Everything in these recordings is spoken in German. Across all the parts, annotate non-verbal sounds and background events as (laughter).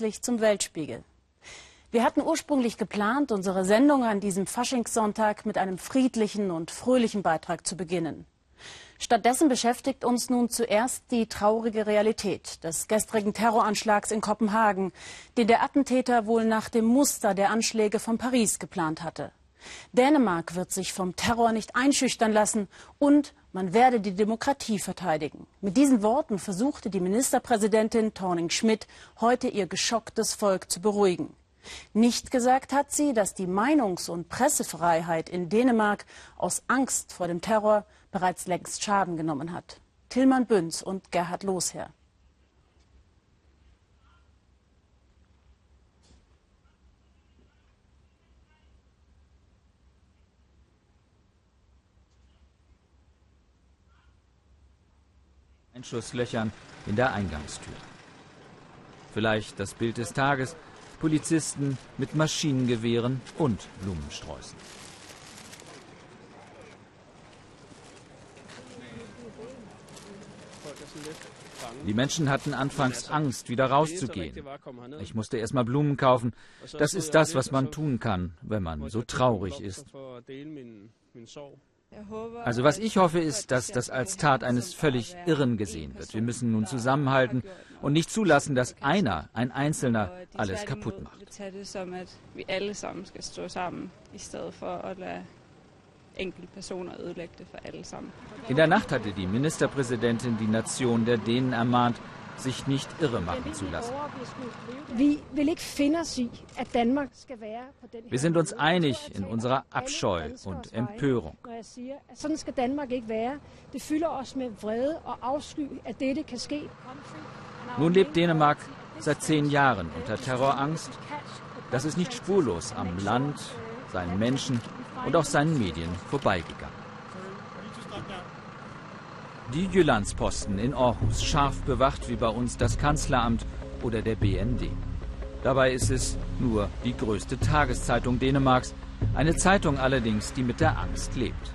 plötzlich zum Weltspiegel. Wir hatten ursprünglich geplant, unsere Sendung an diesem Faschingssonntag mit einem friedlichen und fröhlichen Beitrag zu beginnen. Stattdessen beschäftigt uns nun zuerst die traurige Realität des gestrigen Terroranschlags in Kopenhagen, den der Attentäter wohl nach dem Muster der Anschläge von Paris geplant hatte. Dänemark wird sich vom Terror nicht einschüchtern lassen und man werde die Demokratie verteidigen. Mit diesen Worten versuchte die Ministerpräsidentin Thorning Schmidt heute ihr geschocktes Volk zu beruhigen. Nicht gesagt hat sie, dass die Meinungs- und Pressefreiheit in Dänemark aus Angst vor dem Terror bereits längst Schaden genommen hat. Tillmann Bünz und Gerhard Losherr. Einschusslöchern in der Eingangstür. Vielleicht das Bild des Tages, Polizisten mit Maschinengewehren und Blumensträußen. Die Menschen hatten anfangs Angst, wieder rauszugehen. Ich musste erst mal Blumen kaufen. Das ist das, was man tun kann, wenn man so traurig ist. Also was ich hoffe, ist, dass das als Tat eines völlig Irren gesehen wird. Wir müssen nun zusammenhalten und nicht zulassen, dass einer, ein Einzelner, alles kaputt macht. In der Nacht hatte die Ministerpräsidentin die Nation der Dänen ermahnt, sich nicht irre machen zu lassen. Wir sind uns einig in unserer Abscheu und Empörung. Nun lebt Dänemark seit zehn Jahren unter Terrorangst. Das ist nicht spurlos am Land, seinen Menschen und auch seinen Medien vorbeigegangen. Die Jyllandsposten in Aarhus, scharf bewacht wie bei uns das Kanzleramt oder der BND. Dabei ist es nur die größte Tageszeitung Dänemarks, eine Zeitung allerdings, die mit der Angst lebt.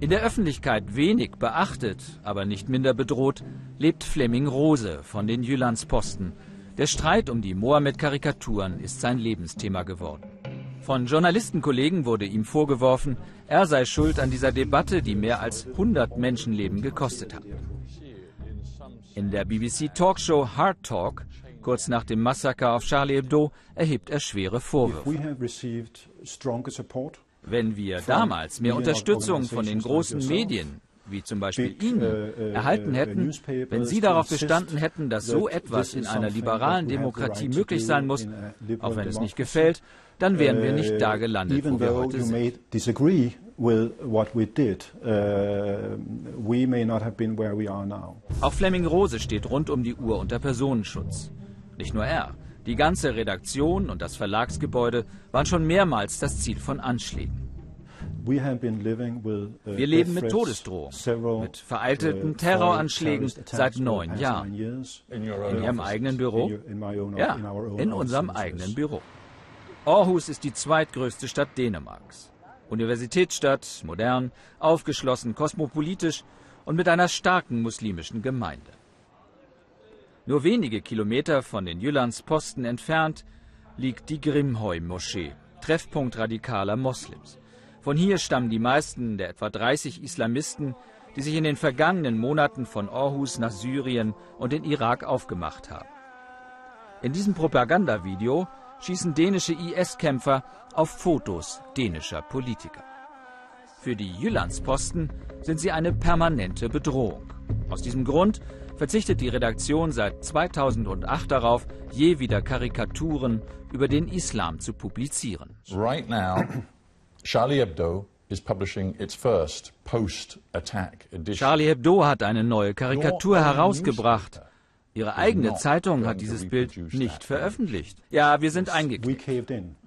In der Öffentlichkeit wenig beachtet, aber nicht minder bedroht, lebt Flemming Rose von den Jyllandsposten, der Streit um die Mohammed-Karikaturen ist sein Lebensthema geworden. Von Journalistenkollegen wurde ihm vorgeworfen, er sei schuld an dieser Debatte, die mehr als 100 Menschenleben gekostet hat. In der BBC Talkshow Hard Talk, kurz nach dem Massaker auf Charlie Hebdo, erhebt er schwere Vorwürfe. Wenn wir damals mehr Unterstützung von den großen Medien, wie zum Beispiel Ihnen, äh, äh, erhalten hätten, wenn Sie darauf bestanden hätten, dass so etwas in einer liberalen Demokratie möglich sein muss, auch wenn es nicht gefällt, dann wären wir nicht da gelandet, wo wir heute sind. Auch Fleming Rose steht rund um die Uhr unter Personenschutz. Nicht nur er. Die ganze Redaktion und das Verlagsgebäude waren schon mehrmals das Ziel von Anschlägen. Uh, Wir leben mit Todesdrohungen, mit veralteten uh, Terroranschlägen seit neun Jahren. In Ihrem eigenen Büro? Ja, in unserem eigenen Büro. Aarhus ist die zweitgrößte Stadt Dänemarks. Universitätsstadt, modern, aufgeschlossen, kosmopolitisch und mit einer starken muslimischen Gemeinde. Nur wenige Kilometer von den Jyllandsposten entfernt liegt die Grimhøj-Moschee, Treffpunkt radikaler Moslems. Von hier stammen die meisten der etwa 30 Islamisten, die sich in den vergangenen Monaten von Aarhus nach Syrien und den Irak aufgemacht haben. In diesem Propagandavideo schießen dänische IS-Kämpfer auf Fotos dänischer Politiker. Für die Jyllandsposten sind sie eine permanente Bedrohung. Aus diesem Grund verzichtet die Redaktion seit 2008 darauf, je wieder Karikaturen über den Islam zu publizieren. Right now Charlie Hebdo is publishing its first post-attack edition. Charlie Hebdo hat eine neue Karikatur herausgebracht. Ihre eigene Zeitung hat dieses Bild nicht veröffentlicht. Ja, wir sind eingeknickt.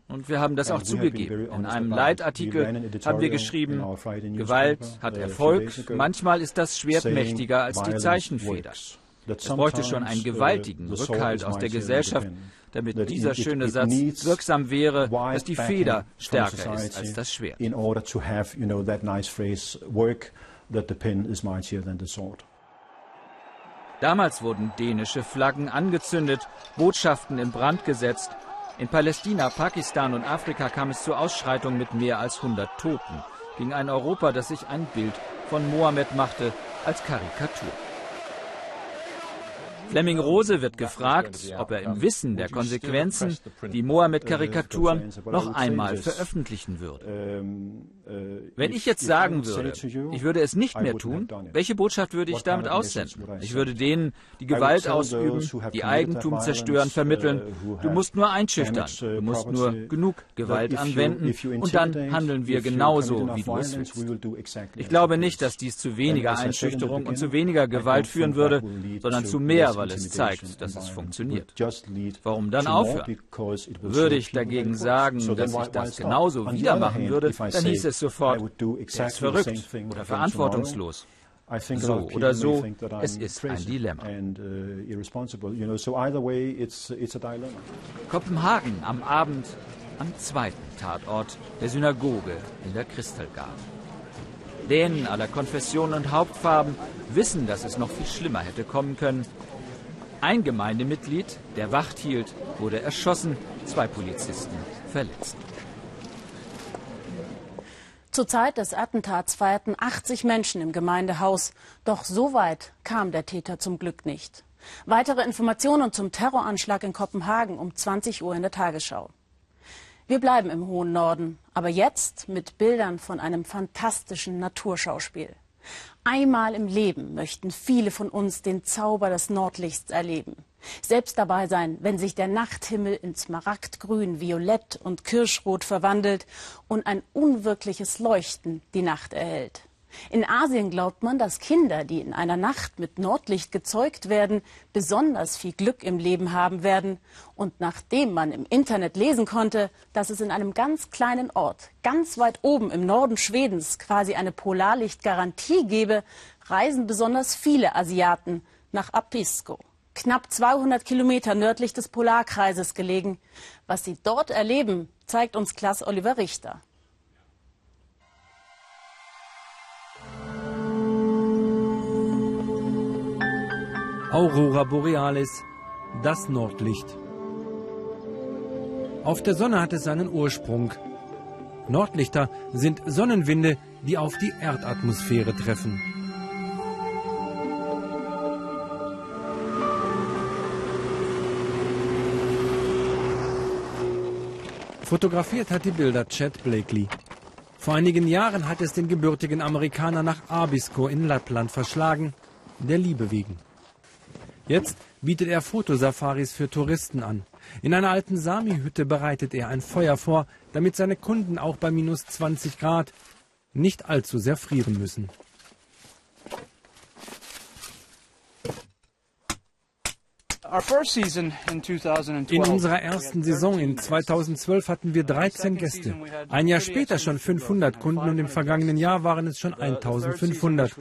Und wir haben das auch zugegeben. In einem Leitartikel haben wir geschrieben, Gewalt hat Erfolg, manchmal ist das Schwert mächtiger als die Zeichenfeder. Es bräuchte schon einen gewaltigen Rückhalt aus der Gesellschaft, damit dieser schöne Satz wirksam wäre, dass die Feder stärker ist als das Schwert. Damals wurden dänische Flaggen angezündet, Botschaften in Brand gesetzt. In Palästina, Pakistan und Afrika kam es zu Ausschreitungen mit mehr als 100 Toten gegen ein Europa, das sich ein Bild von Mohammed machte als Karikatur. Flemming Rose wird gefragt, ob er im Wissen der Konsequenzen die Mohammed-Karikaturen noch einmal veröffentlichen würde. Wenn ich jetzt sagen würde, ich würde es nicht mehr tun, welche Botschaft würde ich damit aussenden? Ich würde denen, die Gewalt ausüben, die Eigentum zerstören, vermitteln, du musst nur einschüchtern, du musst nur genug Gewalt anwenden und dann handeln wir genauso, wie du es willst. Ich glaube nicht, dass dies zu weniger Einschüchterung und zu weniger Gewalt führen würde, sondern zu mehr, weil es zeigt, dass es funktioniert. Warum dann aufhören? Würde ich dagegen sagen, dass ich das genauso wieder machen würde, dann hieß es sofort, er ist verrückt oder verantwortungslos. So oder so, es ist ein Dilemma. Kopenhagen am Abend am zweiten Tatort der Synagoge in der Kristallgarten. Dänen aller Konfessionen und Hauptfarben wissen, dass es noch viel schlimmer hätte kommen können. Ein Gemeindemitglied, der Wacht hielt, wurde erschossen, zwei Polizisten verletzt. Zur Zeit des Attentats feierten 80 Menschen im Gemeindehaus. Doch so weit kam der Täter zum Glück nicht. Weitere Informationen zum Terroranschlag in Kopenhagen um 20 Uhr in der Tagesschau. Wir bleiben im hohen Norden, aber jetzt mit Bildern von einem fantastischen Naturschauspiel. Einmal im Leben möchten viele von uns den Zauber des Nordlichts erleben. Selbst dabei sein, wenn sich der Nachthimmel in Smaragdgrün, Violett und Kirschrot verwandelt und ein unwirkliches Leuchten die Nacht erhält. In Asien glaubt man, dass Kinder, die in einer Nacht mit Nordlicht gezeugt werden, besonders viel Glück im Leben haben werden. Und nachdem man im Internet lesen konnte, dass es in einem ganz kleinen Ort, ganz weit oben im Norden Schwedens, quasi eine Polarlichtgarantie gebe, reisen besonders viele Asiaten nach Apisko knapp 200 Kilometer nördlich des Polarkreises gelegen. Was sie dort erleben, zeigt uns Klaas Oliver Richter. Aurora Borealis, das Nordlicht. Auf der Sonne hat es seinen Ursprung. Nordlichter sind Sonnenwinde, die auf die Erdatmosphäre treffen. Fotografiert hat die Bilder Chad Blakely. Vor einigen Jahren hat es den gebürtigen Amerikaner nach Abisko in Lappland verschlagen, der Liebe wegen. Jetzt bietet er Fotosafaris für Touristen an. In einer alten Sami-Hütte bereitet er ein Feuer vor, damit seine Kunden auch bei minus 20 Grad nicht allzu sehr frieren müssen. In unserer ersten Saison in 2012 hatten wir 13 Gäste. Ein Jahr später schon 500 Kunden und im vergangenen Jahr waren es schon 1500.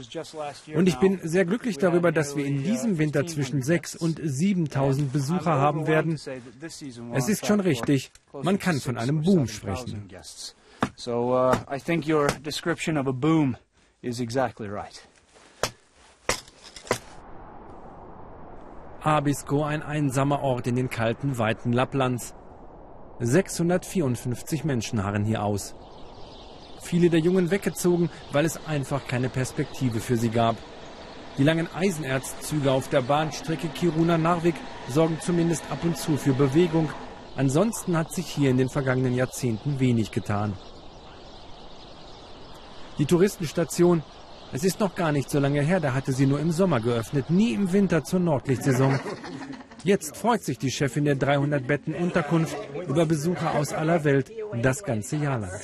Und ich bin sehr glücklich darüber, dass wir in diesem Winter zwischen 6 und 7000 Besucher haben werden. Es ist schon richtig, man kann von einem Boom sprechen. So uh, I think your description of a boom is exactly right. Abisko ein einsamer Ort in den kalten Weiten Lapplands. 654 Menschen harren hier aus. Viele der Jungen weggezogen, weil es einfach keine Perspektive für sie gab. Die langen Eisenerzzüge auf der Bahnstrecke Kiruna-Narvik sorgen zumindest ab und zu für Bewegung. Ansonsten hat sich hier in den vergangenen Jahrzehnten wenig getan. Die Touristenstation es ist noch gar nicht so lange her, da hatte sie nur im Sommer geöffnet, nie im Winter zur Nordlichtsaison. Jetzt freut sich die Chefin der 300 Betten Unterkunft über Besucher aus aller Welt das ganze Jahr lang.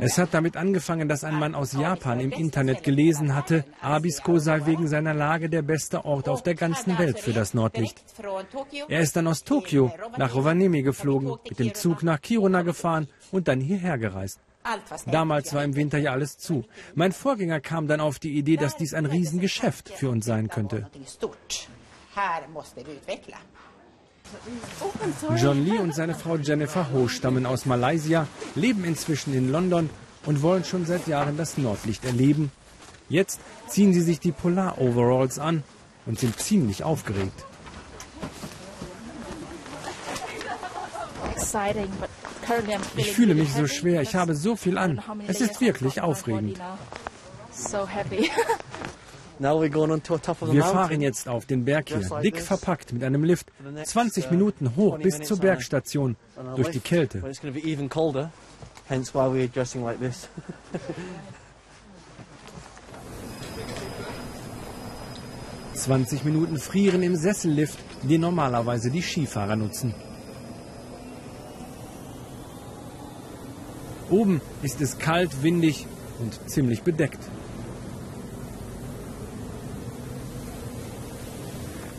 Es hat damit angefangen, dass ein Mann aus Japan im Internet gelesen hatte, Abisko sei wegen seiner Lage der beste Ort auf der ganzen Welt für das Nordlicht. Er ist dann aus Tokio nach Rovaniemi geflogen, mit dem Zug nach Kiruna gefahren und dann hierher gereist. Damals war im Winter ja alles zu. Mein Vorgänger kam dann auf die Idee, dass dies ein Riesengeschäft für uns sein könnte. John Lee und seine Frau Jennifer Ho stammen aus Malaysia, leben inzwischen in London und wollen schon seit Jahren das Nordlicht erleben. Jetzt ziehen sie sich die Polar-Overalls an und sind ziemlich aufgeregt. Ich fühle mich so schwer, ich habe so viel an. Es ist wirklich aufregend. (laughs) Wir fahren jetzt auf den Berg hier, dick verpackt mit einem Lift, 20 Minuten hoch bis zur Bergstation, durch die Kälte. 20 Minuten frieren im Sessellift, den normalerweise die Skifahrer nutzen. Oben ist es kalt, windig und ziemlich bedeckt.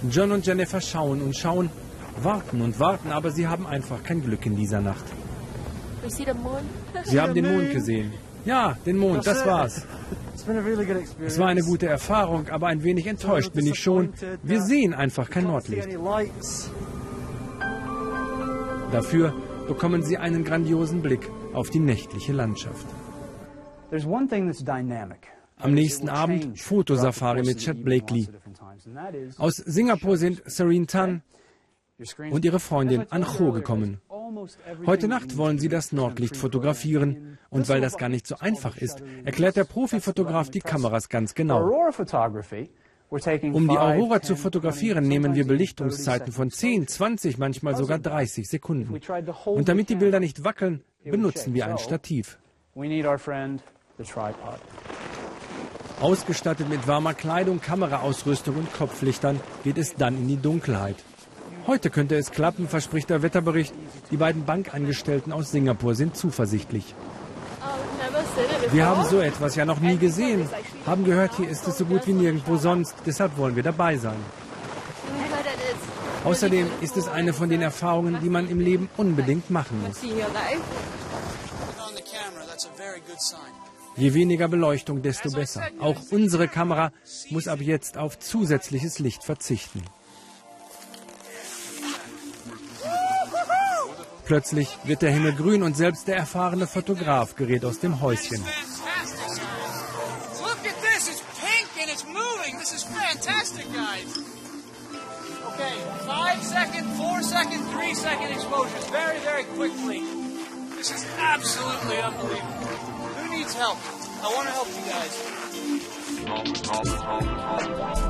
John und Jennifer schauen und schauen, warten und warten, aber sie haben einfach kein Glück in dieser Nacht. Sie haben den Mond gesehen. Ja, den Mond, das war's. Es war eine gute Erfahrung, aber ein wenig enttäuscht bin ich schon. Wir sehen einfach kein Nordlicht. Dafür bekommen sie einen grandiosen Blick auf die nächtliche Landschaft. Am nächsten Abend Fotosafari mit Chet Blakely. Aus Singapur sind Serene Tan und ihre Freundin Ancho gekommen. Heute Nacht wollen sie das Nordlicht fotografieren. Und weil das gar nicht so einfach ist, erklärt der Profifotograf die Kameras ganz genau. Um die Aurora zu fotografieren, nehmen wir Belichtungszeiten von 10, 20, manchmal sogar 30 Sekunden. Und damit die Bilder nicht wackeln, benutzen wir ein Stativ. Ausgestattet mit warmer Kleidung, Kameraausrüstung und Kopflichtern geht es dann in die Dunkelheit. Heute könnte es klappen, verspricht der Wetterbericht. Die beiden Bankangestellten aus Singapur sind zuversichtlich. Wir haben so etwas ja noch nie gesehen. Haben gehört, hier ist es so gut wie nirgendwo sonst. Deshalb wollen wir dabei sein. Außerdem ist es eine von den Erfahrungen, die man im Leben unbedingt machen muss. Je weniger Beleuchtung, desto besser. Auch unsere Kamera muss ab jetzt auf zusätzliches Licht verzichten. Plötzlich wird der Himmel grün und selbst der erfahrene Fotograf gerät aus dem Häuschen.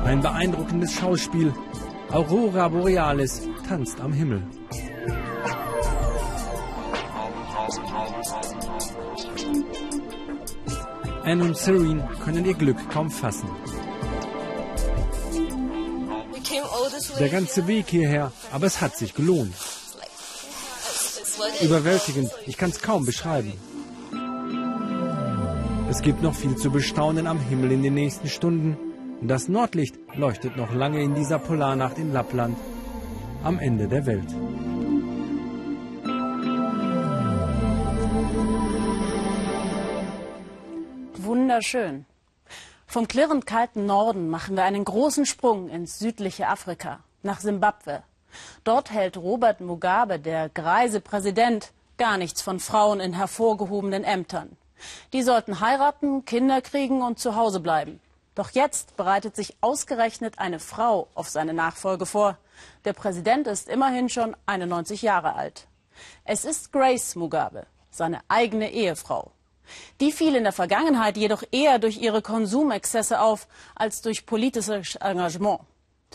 Ein beeindruckendes Schauspiel. Aurora Borealis tanzt am Himmel. Anne und Serene können ihr Glück kaum fassen. Der ganze Weg hierher, aber es hat sich gelohnt. Überwältigend, ich kann es kaum beschreiben. Es gibt noch viel zu bestaunen am Himmel in den nächsten Stunden. Das Nordlicht leuchtet noch lange in dieser Polarnacht in Lappland, am Ende der Welt. Wunderschön. Vom klirrend kalten Norden machen wir einen großen Sprung ins südliche Afrika, nach Simbabwe. Dort hält Robert Mugabe, der greise Präsident, gar nichts von Frauen in hervorgehobenen Ämtern. Die sollten heiraten, Kinder kriegen und zu Hause bleiben. Doch jetzt bereitet sich ausgerechnet eine Frau auf seine Nachfolge vor. Der Präsident ist immerhin schon 91 Jahre alt. Es ist Grace Mugabe, seine eigene Ehefrau. Die fiel in der Vergangenheit jedoch eher durch ihre Konsumexzesse auf als durch politisches Engagement.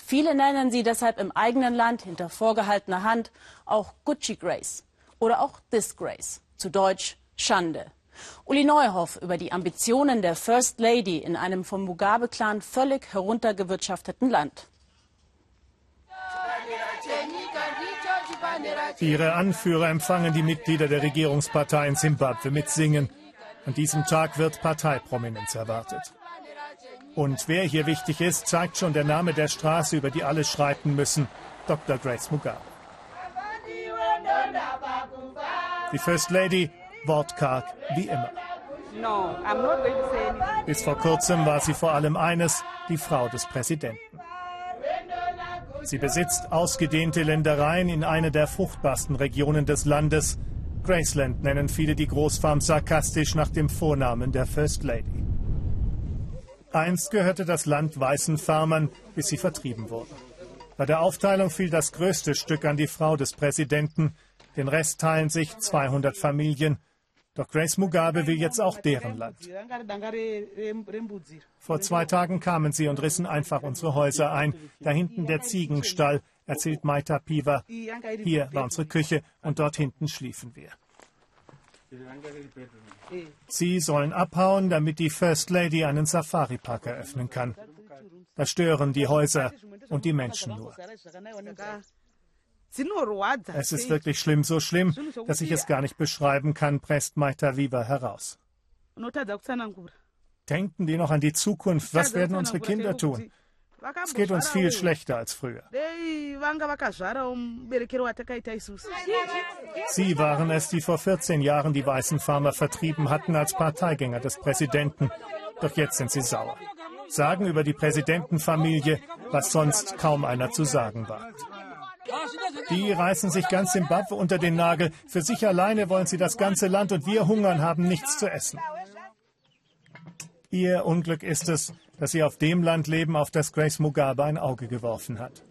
Viele nennen sie deshalb im eigenen Land hinter vorgehaltener Hand auch Gucci Grace oder auch Disgrace, zu Deutsch Schande. Uli Neuhoff über die Ambitionen der First Lady in einem vom Mugabe-Clan völlig heruntergewirtschafteten Land. Ihre Anführer empfangen die Mitglieder der Regierungspartei in Simbabwe mit Singen. An diesem Tag wird Parteiprominenz erwartet. Und wer hier wichtig ist, zeigt schon der Name der Straße, über die alle schreiten müssen. Dr. Grace Mugabe. Die First Lady, wortkarg wie immer. Bis vor kurzem war sie vor allem eines, die Frau des Präsidenten. Sie besitzt ausgedehnte Ländereien in einer der fruchtbarsten Regionen des Landes, Graceland nennen viele die Großfarm sarkastisch nach dem Vornamen der First Lady. Einst gehörte das Land weißen Farmern, bis sie vertrieben wurden. Bei der Aufteilung fiel das größte Stück an die Frau des Präsidenten. Den Rest teilen sich 200 Familien. Doch Grace Mugabe will jetzt auch deren Land. Vor zwei Tagen kamen sie und rissen einfach unsere Häuser ein. Da hinten der Ziegenstall, erzählt Maita Piva. Hier war unsere Küche und dort hinten schliefen wir. Sie sollen abhauen, damit die First Lady einen Safari-Park eröffnen kann. Da stören die Häuser und die Menschen nur. Es ist wirklich schlimm, so schlimm, dass ich es gar nicht beschreiben kann, presst Maita Viva heraus. Denken die noch an die Zukunft? Was werden unsere Kinder tun? Es geht uns viel schlechter als früher. Sie waren es, die vor 14 Jahren die weißen Farmer vertrieben hatten als Parteigänger des Präsidenten. Doch jetzt sind sie sauer. Sagen über die Präsidentenfamilie, was sonst kaum einer zu sagen wagt. Die reißen sich ganz Simbabwe unter den Nagel. Für sich alleine wollen sie das ganze Land und wir hungern, haben nichts zu essen. Ihr Unglück ist es, dass sie auf dem Land leben, auf das Grace Mugabe ein Auge geworfen hat.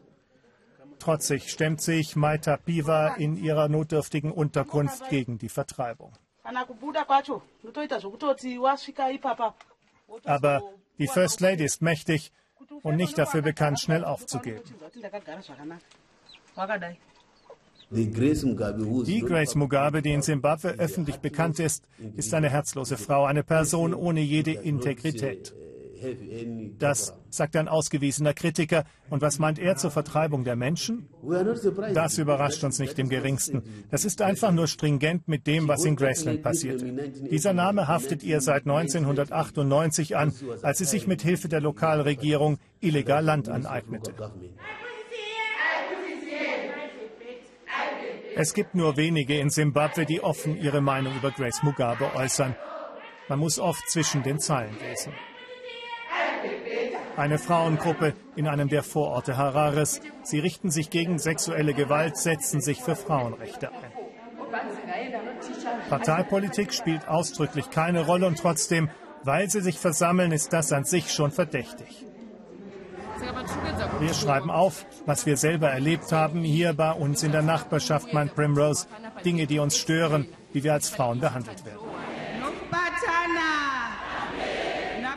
Trotzig stemmt sich Maita Piva in ihrer notdürftigen Unterkunft gegen die Vertreibung. Aber die First Lady ist mächtig und nicht dafür bekannt, schnell aufzugeben. Die Grace Mugabe, die in Simbabwe öffentlich bekannt ist, ist eine herzlose Frau, eine Person ohne jede Integrität. Das sagt ein ausgewiesener Kritiker. Und was meint er zur Vertreibung der Menschen? Das überrascht uns nicht im geringsten. Das ist einfach nur stringent mit dem, was in Graceland passiert. Dieser Name haftet ihr seit 1998 an, als sie sich mit Hilfe der Lokalregierung illegal Land aneignete. Es gibt nur wenige in Simbabwe, die offen ihre Meinung über Grace Mugabe äußern. Man muss oft zwischen den Zeilen lesen. Eine Frauengruppe in einem der Vororte Harares. Sie richten sich gegen sexuelle Gewalt, setzen sich für Frauenrechte ein. Parteipolitik spielt ausdrücklich keine Rolle und trotzdem, weil sie sich versammeln, ist das an sich schon verdächtig. Wir schreiben auf, was wir selber erlebt haben, hier bei uns in der Nachbarschaft, meint Primrose. Dinge, die uns stören, wie wir als Frauen behandelt werden.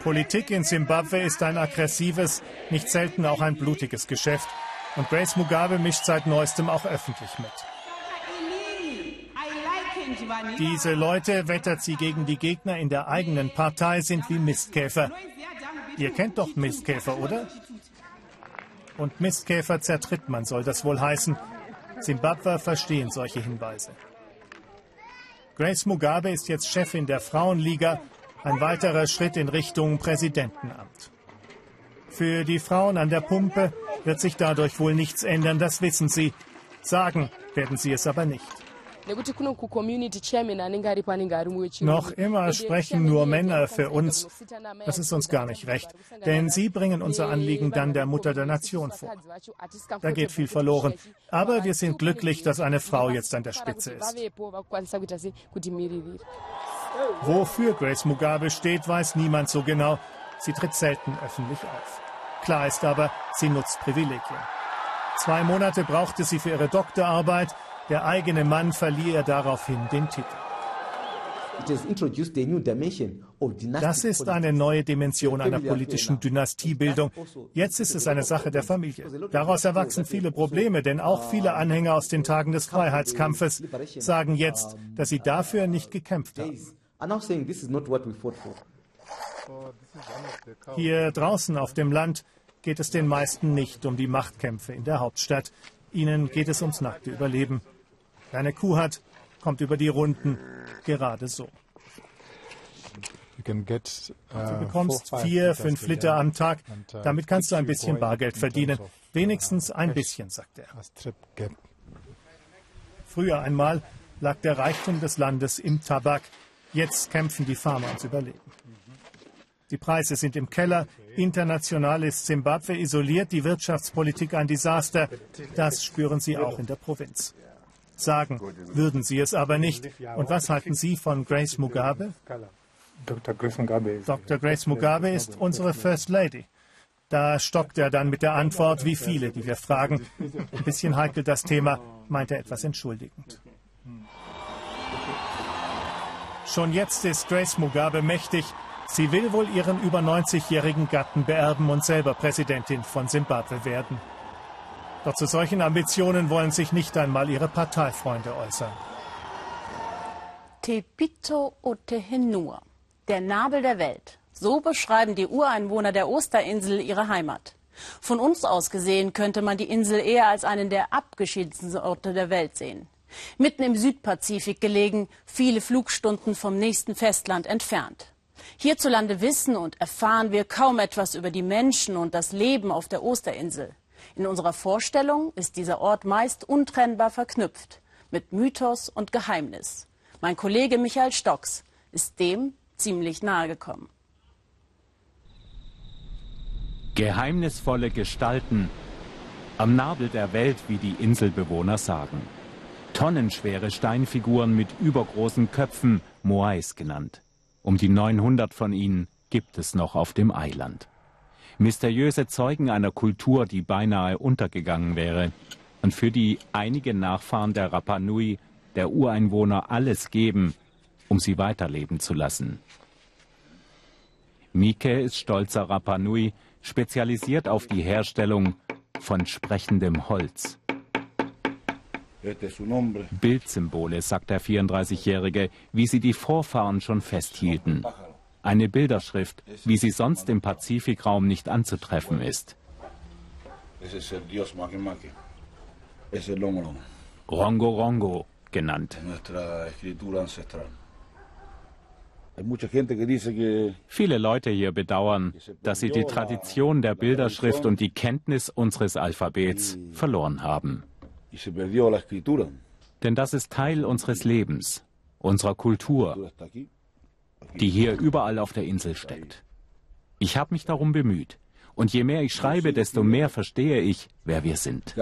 Politik in Simbabwe ist ein aggressives, nicht selten auch ein blutiges Geschäft. Und Grace Mugabe mischt seit neuestem auch öffentlich mit. Diese Leute, wettert sie gegen die Gegner in der eigenen Partei, sind wie Mistkäfer. Ihr kennt doch Mistkäfer, oder? Und Mistkäfer zertritt man, soll das wohl heißen. Simbabwe verstehen solche Hinweise. Grace Mugabe ist jetzt Chefin der Frauenliga, ein weiterer Schritt in Richtung Präsidentenamt. Für die Frauen an der Pumpe wird sich dadurch wohl nichts ändern, das wissen sie. Sagen werden sie es aber nicht. Noch immer sprechen nur Männer für uns. Das ist uns gar nicht recht, denn sie bringen unser Anliegen dann der Mutter der Nation vor. Da geht viel verloren. Aber wir sind glücklich, dass eine Frau jetzt an der Spitze ist. Wofür Grace Mugabe steht, weiß niemand so genau. Sie tritt selten öffentlich auf. Klar ist aber, sie nutzt Privilegien. Zwei Monate brauchte sie für ihre Doktorarbeit. Der eigene Mann verlieh ihr daraufhin den Titel. Das ist eine neue Dimension einer politischen Dynastiebildung. Jetzt ist es eine Sache der Familie. Daraus erwachsen viele Probleme, denn auch viele Anhänger aus den Tagen des Freiheitskampfes sagen jetzt, dass sie dafür nicht gekämpft haben. Hier draußen auf dem Land geht es den meisten nicht um die Machtkämpfe in der Hauptstadt. Ihnen geht es ums nackte Überleben. Wer eine Kuh hat, kommt über die Runden gerade so. Du uh, bekommst vier, fünf Liter am Tag. Uh, Damit kannst du ein bisschen Bargeld verdienen. Wenigstens ein bisschen, sagt er. Früher einmal lag der Reichtum des Landes im Tabak. Jetzt kämpfen die Farmer ums Überleben. Die Preise sind im Keller. International ist Zimbabwe isoliert, die Wirtschaftspolitik ein Desaster. Das spüren sie auch in der Provinz. Sagen würden sie es aber nicht. Und was halten Sie von Grace Mugabe? Dr. Grace Mugabe ist unsere First Lady. Da stockt er dann mit der Antwort, wie viele, die wir fragen. Ein bisschen heikel das Thema, meint er etwas entschuldigend. Schon jetzt ist Grace Mugabe mächtig. Sie will wohl ihren über 90-jährigen Gatten beerben und selber Präsidentin von Simbabwe werden. Doch zu solchen Ambitionen wollen sich nicht einmal ihre Parteifreunde äußern. Tepito Otehenua, der Nabel der Welt. So beschreiben die Ureinwohner der Osterinsel ihre Heimat. Von uns aus gesehen könnte man die Insel eher als einen der abgeschiedensten Orte der Welt sehen. Mitten im Südpazifik gelegen, viele Flugstunden vom nächsten Festland entfernt. Hierzulande wissen und erfahren wir kaum etwas über die Menschen und das Leben auf der Osterinsel. In unserer Vorstellung ist dieser Ort meist untrennbar verknüpft mit Mythos und Geheimnis. Mein Kollege Michael Stocks ist dem ziemlich nahe gekommen. Geheimnisvolle Gestalten am Nabel der Welt, wie die Inselbewohner sagen. Tonnenschwere Steinfiguren mit übergroßen Köpfen, Moais genannt. Um die 900 von ihnen gibt es noch auf dem Eiland. Mysteriöse Zeugen einer Kultur, die beinahe untergegangen wäre und für die einige Nachfahren der Rapa Nui, der Ureinwohner, alles geben, um sie weiterleben zu lassen. Mike ist stolzer Rapa Nui, spezialisiert auf die Herstellung von sprechendem Holz. Bildsymbole, sagt der 34-Jährige, wie sie die Vorfahren schon festhielten. Eine Bilderschrift, wie sie sonst im Pazifikraum nicht anzutreffen ist. Rongo Rongo genannt. Viele Leute hier bedauern, dass sie die Tradition der Bilderschrift und die Kenntnis unseres Alphabets verloren haben. Denn das ist Teil unseres Lebens, unserer Kultur, die hier überall auf der Insel steckt. Ich habe mich darum bemüht. Und je mehr ich schreibe, desto mehr verstehe ich, wer wir sind.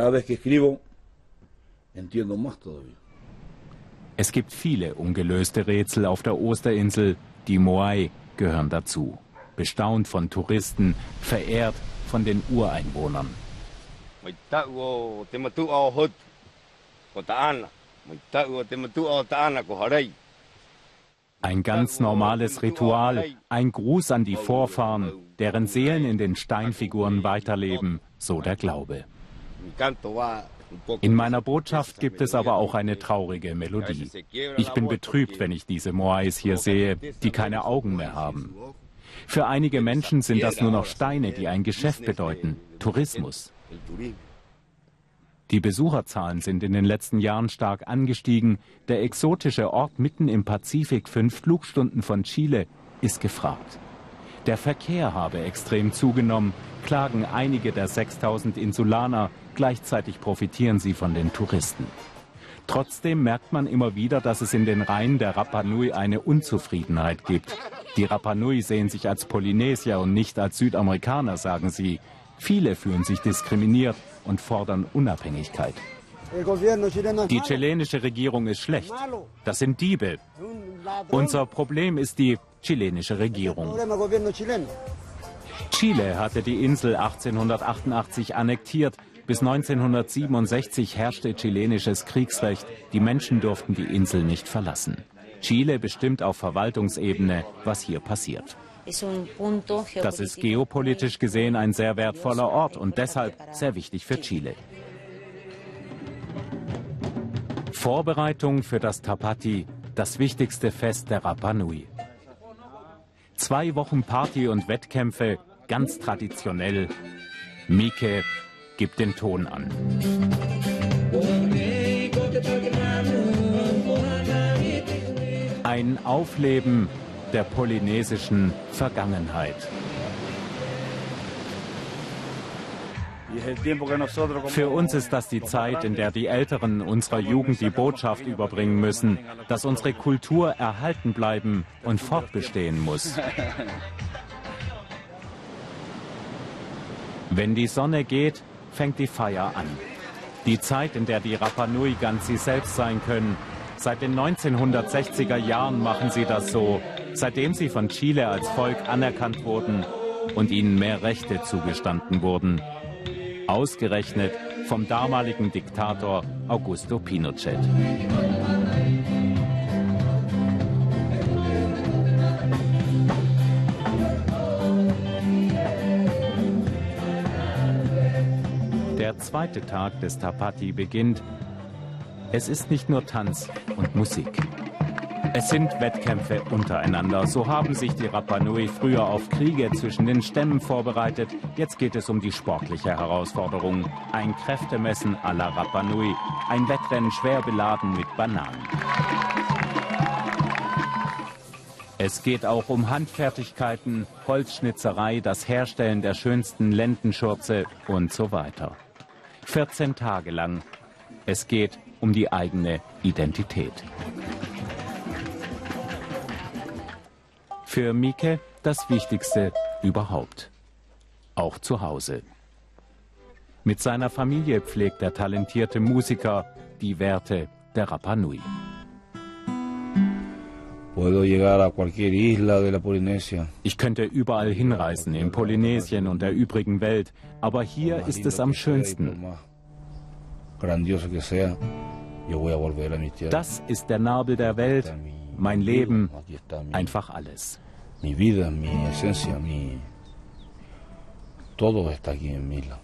Es gibt viele ungelöste Rätsel auf der Osterinsel. Die Moai gehören dazu. Bestaunt von Touristen, verehrt von den Ureinwohnern. Ein ganz normales Ritual, ein Gruß an die Vorfahren, deren Seelen in den Steinfiguren weiterleben, so der Glaube. In meiner Botschaft gibt es aber auch eine traurige Melodie. Ich bin betrübt, wenn ich diese Moais hier sehe, die keine Augen mehr haben. Für einige Menschen sind das nur noch Steine, die ein Geschäft bedeuten, Tourismus. Die Besucherzahlen sind in den letzten Jahren stark angestiegen. Der exotische Ort mitten im Pazifik, fünf Flugstunden von Chile, ist gefragt. Der Verkehr habe extrem zugenommen, klagen einige der 6000 Insulaner. Gleichzeitig profitieren sie von den Touristen. Trotzdem merkt man immer wieder, dass es in den Reihen der Rapa Nui eine Unzufriedenheit gibt. Die Rapa Nui sehen sich als Polynesier und nicht als Südamerikaner, sagen sie. Viele fühlen sich diskriminiert und fordern Unabhängigkeit. Die chilenische Regierung ist schlecht. Das sind Diebe. Unser Problem ist die chilenische Regierung. Chile hatte die Insel 1888 annektiert. Bis 1967 herrschte chilenisches Kriegsrecht. Die Menschen durften die Insel nicht verlassen. Chile bestimmt auf Verwaltungsebene, was hier passiert. Das ist geopolitisch gesehen ein sehr wertvoller Ort und deshalb sehr wichtig für Chile. Vorbereitung für das Tapati, das wichtigste Fest der Rapa Nui. Zwei Wochen Party und Wettkämpfe, ganz traditionell. Mike gibt den Ton an. Ein Aufleben der polynesischen Vergangenheit. Für uns ist das die Zeit, in der die Älteren unserer Jugend die Botschaft überbringen müssen, dass unsere Kultur erhalten bleiben und fortbestehen muss. Wenn die Sonne geht, fängt die Feier an. Die Zeit, in der die Rapa Nui ganz sie selbst sein können. Seit den 1960er Jahren machen sie das so Seitdem sie von Chile als Volk anerkannt wurden und ihnen mehr Rechte zugestanden wurden. Ausgerechnet vom damaligen Diktator Augusto Pinochet. Der zweite Tag des Tapati beginnt. Es ist nicht nur Tanz und Musik. Es sind Wettkämpfe untereinander. So haben sich die Rapa Nui früher auf Kriege zwischen den Stämmen vorbereitet. Jetzt geht es um die sportliche Herausforderung. Ein Kräftemessen à la Rapa Nui. Ein Wettrennen schwer beladen mit Bananen. Es geht auch um Handfertigkeiten, Holzschnitzerei, das Herstellen der schönsten Lendenschürze und so weiter. 14 Tage lang. Es geht um die eigene Identität. Für Mike das Wichtigste überhaupt. Auch zu Hause. Mit seiner Familie pflegt der talentierte Musiker die Werte der Rapa Nui. Ich könnte überall hinreisen, in Polynesien und der übrigen Welt, aber hier ist es am schönsten. Das ist der Nabel der Welt, mein Leben, einfach alles. Mi vida, mi esencia, mi todo está aquí en Mila.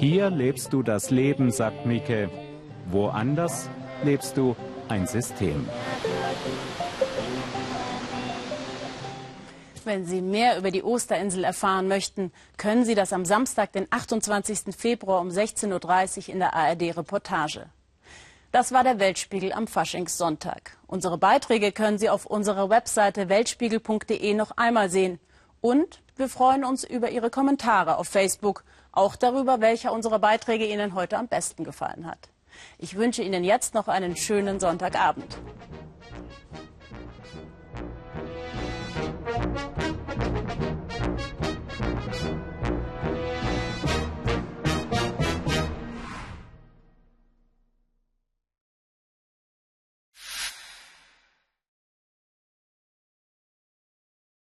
Hier lebst du das Leben, sagt Mike. Woanders lebst du ein System. Wenn Sie mehr über die Osterinsel erfahren möchten, können Sie das am Samstag, den 28. Februar um 16.30 Uhr in der ARD-Reportage. Das war der Weltspiegel am Faschingssonntag. Unsere Beiträge können Sie auf unserer Webseite weltspiegel.de noch einmal sehen. Und wir freuen uns über Ihre Kommentare auf Facebook, auch darüber, welcher unserer Beiträge Ihnen heute am besten gefallen hat. Ich wünsche Ihnen jetzt noch einen schönen Sonntagabend. Thank you.